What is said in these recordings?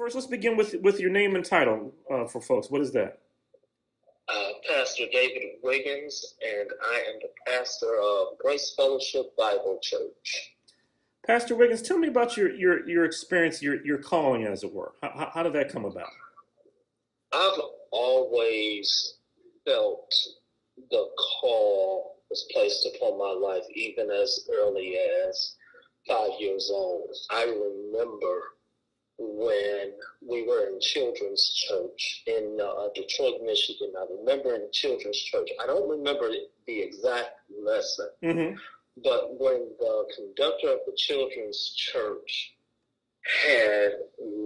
first, let's begin with with your name and title uh, for folks. What is that? Uh, pastor David Wiggins, and I am the pastor of Grace Fellowship Bible Church. Pastor Wiggins, tell me about your your your experience, your your calling, as it were. How, how, how did that come about? I've always felt the call was placed upon my life, even as early as five years old. I remember when we were in children's church in uh, Detroit, Michigan. I remember in children's church. I don't remember the exact lesson, Mm-hmm. but when the conductor of the children's church had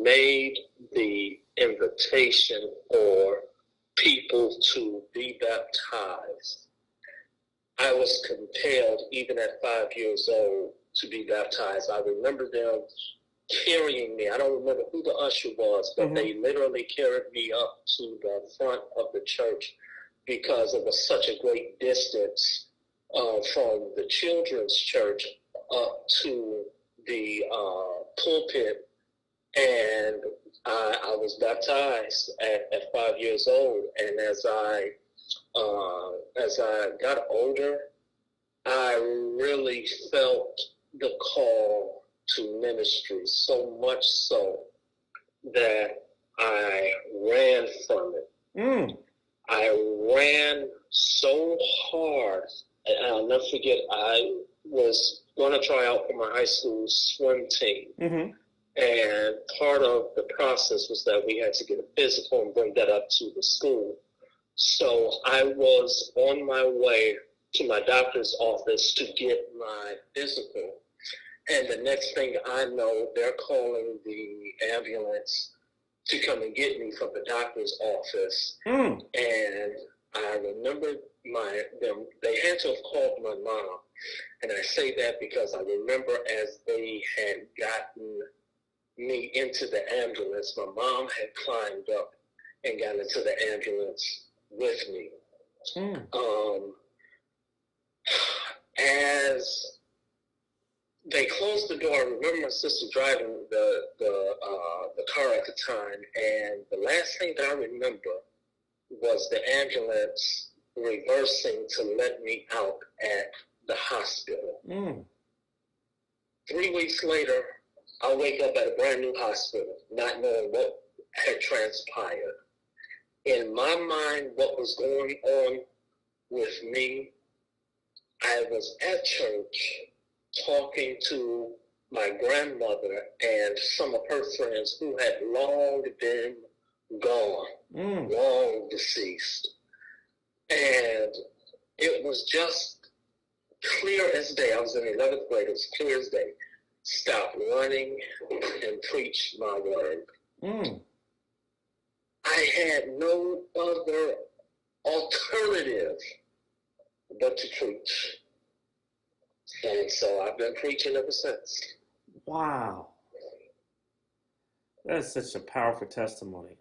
made the invitation for people to be baptized, I was compelled, even at five years old, to be baptized. I remember them carrying me. I don't remember who the usher was, but Mhm. they literally carried me up to the front of the church because it was such a great distance uh, from the children's church up to the uh, pulpit. And I, I was baptized at, at five years old. And as I uh, as I got older, I really felt the call to ministry so much so that I ran from it. Mm. I ran so hard, and I'll never forget. I was going to try out for my high school swim team, Mm-hmm. and part of the process was that we had to get a physical and bring that up to the school. So I was on my way to my doctor's office to get my physical. And the next thing I know, they're calling the ambulance to come and get me from the doctor's office. Mm. And I remember my them they had to have called my mom. And I say that because I remember as they had gotten me into the ambulance, my mom had climbed up and got into the ambulance with me. Mm. Um, as they closed the door, I remember my sister driving the the uh, the car at the time, and the last thing that I remember was the ambulance reversing to let me out at the hospital. Mm. Three weeks later, I wake up at a brand new hospital, not knowing what had transpired. In my mind, what was going on with me, I was at church talking to my grandmother and some of her friends who had long been gone Mm. long deceased. And it was just clear as day. I was in 11th grade. It was clear as day. Stop running and preach my word. Mm. I had no other alternative but to preach. And so I've been preaching ever since. Wow. That is such a powerful testimony.